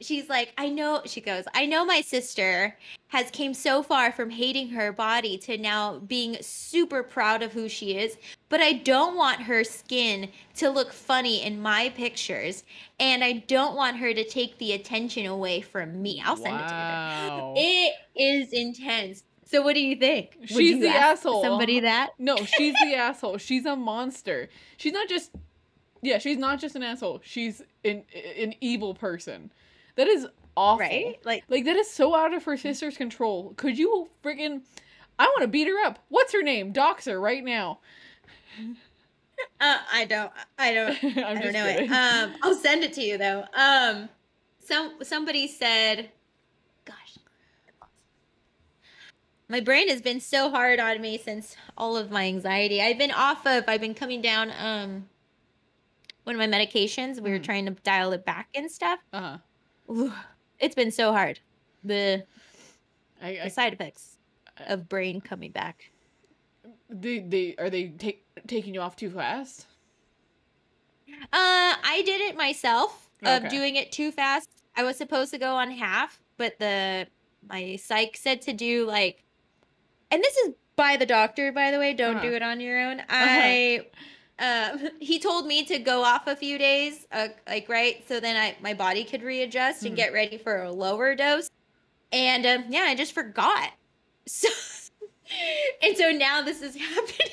she's like, I know. She goes, I know my sister has came so far from hating her body to now being super proud of who she is, but I don't want her skin to look funny in my pictures, and I don't want her to take the attention away from me. I'll send it to her. wow. It is intense. So what do you think? Would She's you the asshole. Somebody that? No, she's the asshole. She's a monster. She's not just Yeah, she's not just an asshole. She's an an evil person. That is awful. Right? Like Like that is so out of her sister's control. Could you friggin' I want to beat her up. What's her name? Dox her right now. uh, I don't I don't I don't know kidding. it. Um I'll send it to you though. Um some somebody said gosh my brain has been so hard on me since all of my anxiety. I've been off of I've been coming down um one of my medications. We were Mhm. trying to dial it back and stuff. uh-huh. It's been so hard. The, I, the I side effects of brain coming back. they, they are they take taking you off too fast? Uh, I did it myself. Of Okay. doing it too fast. I was supposed to go on half, but the my psych said to do like, and this is by the doctor, by the way. Don't Uh-huh. do it on your own. I, um, he told me to go off a few days, uh, like right, so then I my body could readjust and Mhm. get ready for a lower dose. And um, yeah, I just forgot. So, and so now this is happening.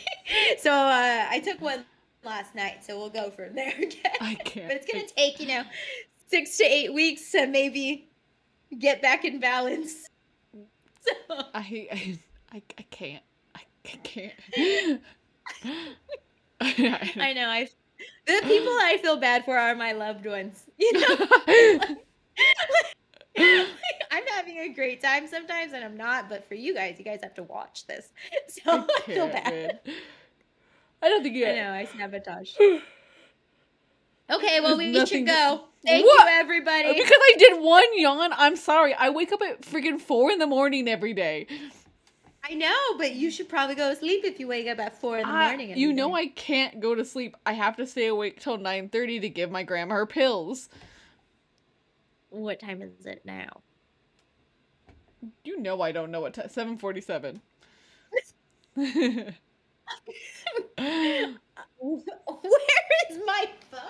so uh, I took one last night, so we'll go from there again. I can't. But it's gonna take you know six to eight weeks to maybe get back in balance. So I I I, I can't. I, I can't. I know I the people I feel bad for are my loved ones. You know, I'm having a great time sometimes, and I'm not. But for you guys, you guys have to watch this, so I, I feel bad. man. I don't think you. I know I sabotage. Okay, well There's we should go. Thank What? you, everybody. Because I did one yawn. I'm sorry. I wake up at freaking four in the morning every day. I know, but you should probably go to sleep if you wake up at four in the I- morning. you know. I can't go to sleep. I have to stay awake till nine thirty to give my grandma her pills. What time is it now? You know I don't know what time. Seven forty-seven. Where is my phone?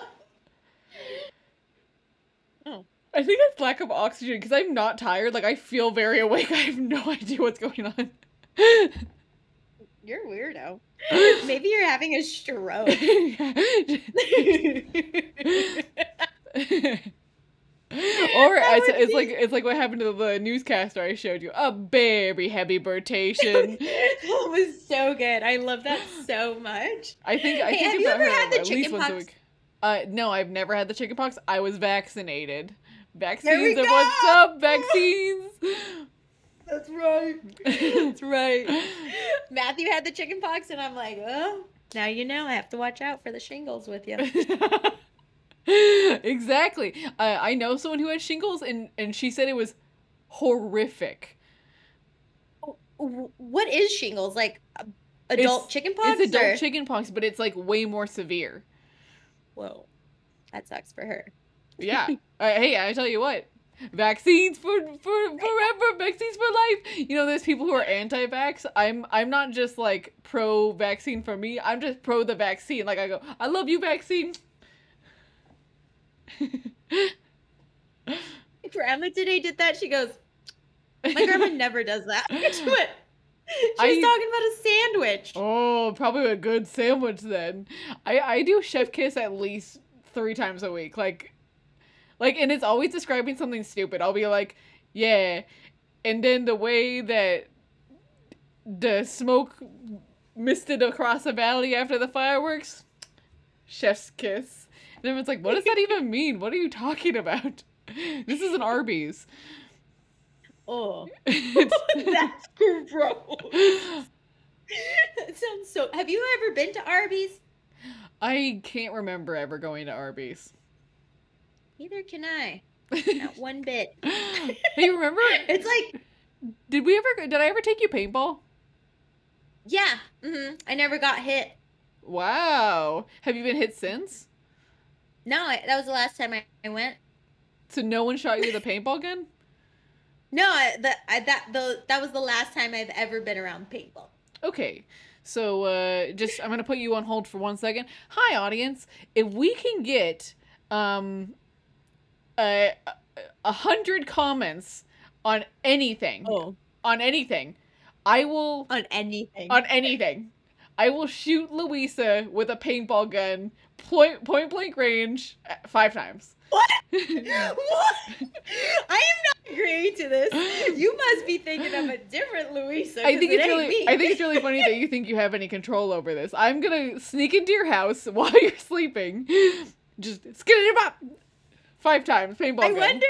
Oh. I think it's lack of oxygen because I'm not tired. Like I feel very awake. I have no idea what's going on. You're weirdo. Maybe you're having a stroke. or it's, it's be- like it's like what happened to the newscaster I showed you. A very heavy birtation. that was so good. I love that so much. I think I Hey, think have you ever had the at least once a week. Uh, no, I've never had the chickenpox. I was vaccinated. Vaccines are what's up. Vaccines. That's right. That's right. Matthew had the chicken pox, and I'm like, oh, now you know. I have to watch out for the shingles with you. exactly. Uh, I know someone who had shingles, and and she said it was horrific. What is shingles? Like uh, adult It's- chicken pox? It's adult or- chickenpox, but it's like way more severe. Whoa, that sucks for her. Yeah. uh, hey, I tell you what. Vaccines for for forever, vaccines for life. You know, there's people who are anti-vax. I'm I'm not just like pro vaccine for me. I'm just pro the vaccine. Like I go, I love you, vaccine. Grandma today did that. She goes, my grandma never does that. She went, She's I- talking about a sandwich. oh, probably a good sandwich then. I I do chef kiss at least three times a week. Like, like, and it's always describing something stupid. I'll be like, yeah, and then the way that the smoke misted across the valley after the fireworks, chef's kiss. And everyone's like, what does that even mean? What are you talking about? This is an Arby's. Oh, It's- that's gross. that sounds so. Have you ever been to Arby's? I can't remember ever going to Arby's. Neither can I. Not one bit. hey, remember? It's like, Did we ever? Did I ever take you paintball? yeah, hmm I never got hit. Wow. Have you been hit since? No, I, that was the last time I, I went. So no one shot you with a paintball gun? No, I, the, I, that the that was the last time I've ever been around paintball. Okay. So uh just I'm gonna put you on hold for one second. Hi audience. If we can get um a a hundred comments on anything on anything, I will on anything. on anything. I will shoot Louisa with a paintball gun, point point blank range, uh, five times. what? what? I am not agreeing to this. You must be thinking of a different Louisa. I think it it's ain't really, me. I think it's really funny that you think you have any control over this. I'm gonna sneak into your house while you're sleeping, just skitty bop, five times paintball I gun. wonder,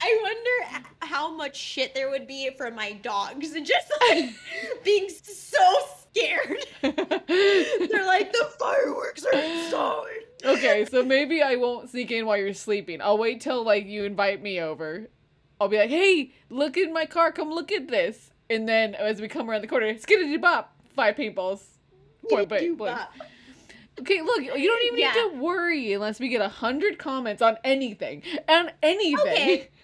I wonder how much shit there would be for my dogs and just like being so scared. They're like the fireworks are inside. okay, so maybe I won't sneak in while you're sleeping. I'll wait till like you invite me over. I'll be like, hey, look in my car, come look at this. And then as we come around the corner, skiddity bop, five paintballs. Point blank. Okay, look, you don't even Yeah. need to worry unless we get a hundred comments on anything. On anything. Okay.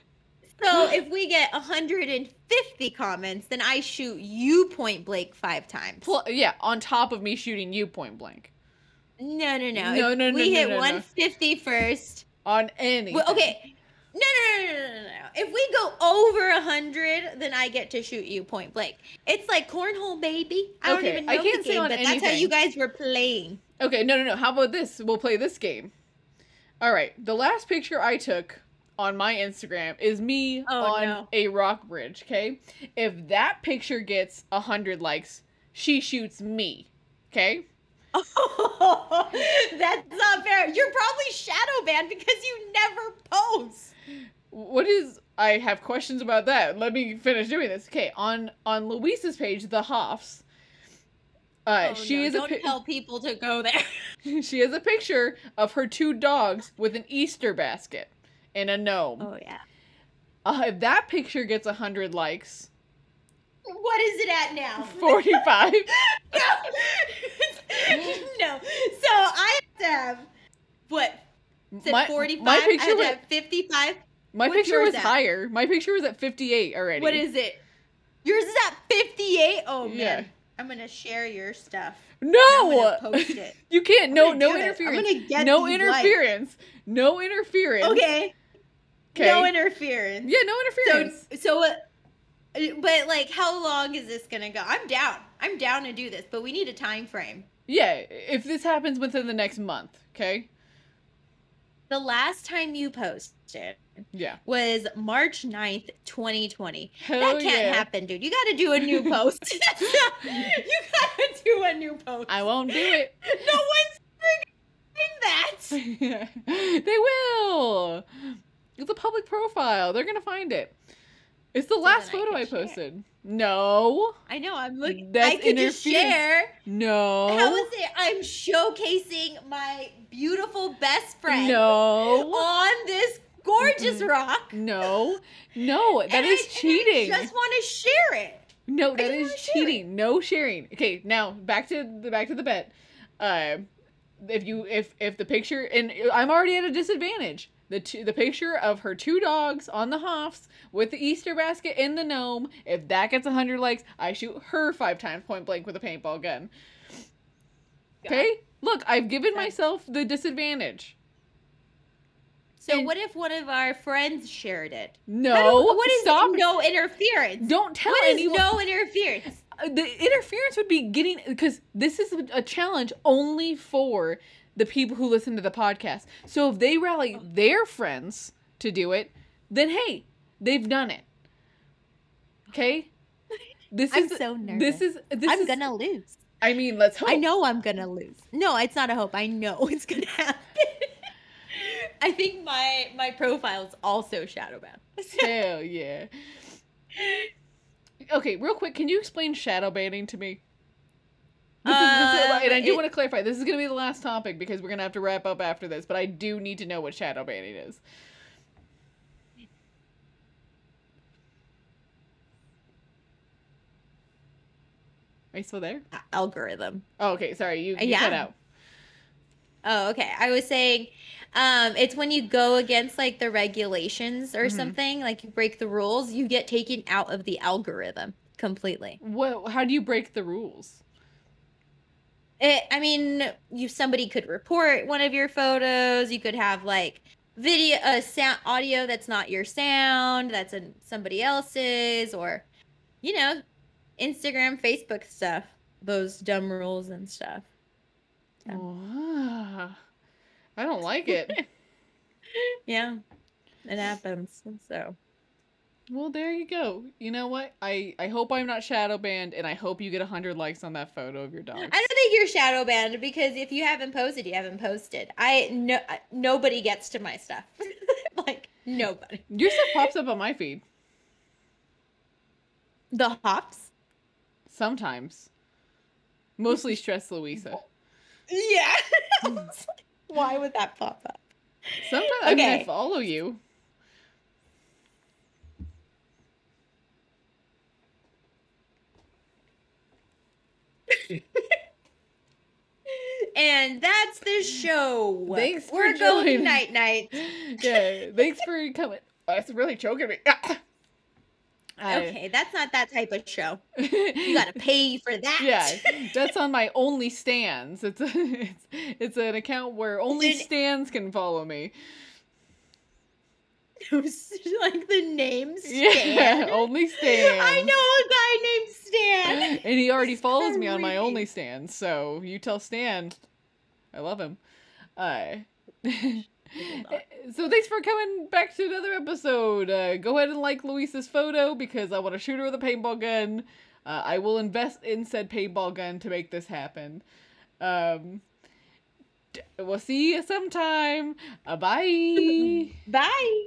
So if we get 150 comments, then I shoot you point blank five times. Pl- yeah, on top of me shooting you point blank. No, no, no. No, If no, no, We no, hit no, no. 150 first. On anything. Well, okay. No, no, no, no, no, no. If we go over a hundred, then I get to shoot you point blank. It's like cornhole, baby. I don't even know I can't the say game, but that's how you guys were playing. Okay, no, no, no. How about this? We'll play this game. All right. The last picture I took on my Instagram is me Oh, on no. a rock bridge. Okay. If that picture gets a hundred likes, she shoots me. Okay. Oh, that's not fair. You're probably shadow banned because you never post. What is? I have questions about that. Let me finish doing this. Okay. On on Luisa's page, the Hoffs. Uh, Oh, she no, is don't pi- tell people to go there. she has a picture of her two dogs with an Easter basket and a gnome. Oh yeah. Uh, if that picture gets a hundred likes, What is it at now? forty-five. no. no. So I have to have what? My, 45? my picture was 55. my what's picture was at? higher. My picture was at fifty-eight already. What is it? Yours is at 58? Oh man. Yeah. I'm gonna share your stuff. No, post it. you can't. No, no this. I'm interference. gonna get No interference. No interference. Okay. Okay. No interference. yeah, no interference. So so uh, but like how long is this gonna go? I'm down. I'm down to do this, but we need a time frame. yeah, if this happens within the next month, okay. The last time you posted Yeah. was March 9th, 2020. Hell that can't yeah. happen, dude. You gotta do a new post. You gotta do a new post. I won't do it. no one's that. they will. It's a public profile. They're gonna find it. It's the last then I photo I can share. posted. No. I know. I'm looking. That's I could just share. No. How is it? I'm showcasing my beautiful best friend No. on this gorgeous rock. No. No. That and is I- cheating. I just want to share it. No, that is share cheating. No sharing. Okay, now back to the back to the bet. Uh, if you if if the picture and I'm already at a disadvantage. The two, the picture of her two dogs on the Hoffs with the Easter basket and the gnome. If that gets hundred likes, I shoot her five times point blank with a paintball gun. Okay, look, I've given myself the disadvantage. So And- what if one of our friends shared it? No, do- what is stop. no interference? Don't tell What is anyone. no interference? Uh, the interference would be getting because this is a challenge only for the people who listen to the podcast. So if they rally their friends to do it, then hey, they've done it. Okay? This I'm is so nervous. This is this I'm is gonna lose. I mean, let's hope. I know I'm gonna lose. No, it's not a hope. I know it's gonna happen. I think my my profile's also shadow banned. Hell yeah. Okay, real quick, can you explain shadow banning to me? This is, this is- Um, and I do it- want to clarify. This is going to be the last topic because we're going to have to wrap up after this. But I do need to know what shadow banning is. Are you still there? Algorithm. Oh, okay. Sorry, you, you Yeah. cut out. Oh, okay. I was saying, um, it's when you go against like the regulations or Mhm. something, like you break the rules, you get taken out of the algorithm completely. What? How do you break the rules? It, I mean, you somebody could report one of your photos. You could have like video, uh, sound, audio that's not your sound, that's in somebody else's, or you know, Instagram, Facebook stuff. Those dumb rules and stuff. Yeah. I don't like it. Yeah, it happens. So well, there you go. You know what? I I hope I'm not shadow banned, and I hope you get hundred likes on that photo of your dog. I don't think you're shadow banned because if you haven't posted, you haven't posted. I no, nobody gets to my stuff. like nobody. Your stuff pops up on my feed The hops. sometimes. Mostly stress Louisa. Yeah. I was like, Why would that pop up? Sometimes I mean I follow you. And that's the show. Thanks for We're going night night. Yeah, thanks for coming. Oh, it's really choking me. I- Okay, that's not that type of show. You gotta pay for that. yeah, that's on my only stands. It's a, it's it's an account where only stands can follow me. It was like the name Yeah, only Stan. I know a guy named Stan. And he already It's follows me on my only Stands. so you tell Stan, I love him. Uh, so thanks for coming back to another episode. Uh, go ahead and like Luisa's photo because I want to shoot her with a paintball gun. Uh, I will invest in said paintball gun to make this happen. Um, we'll see you sometime. Uh, bye. Bye.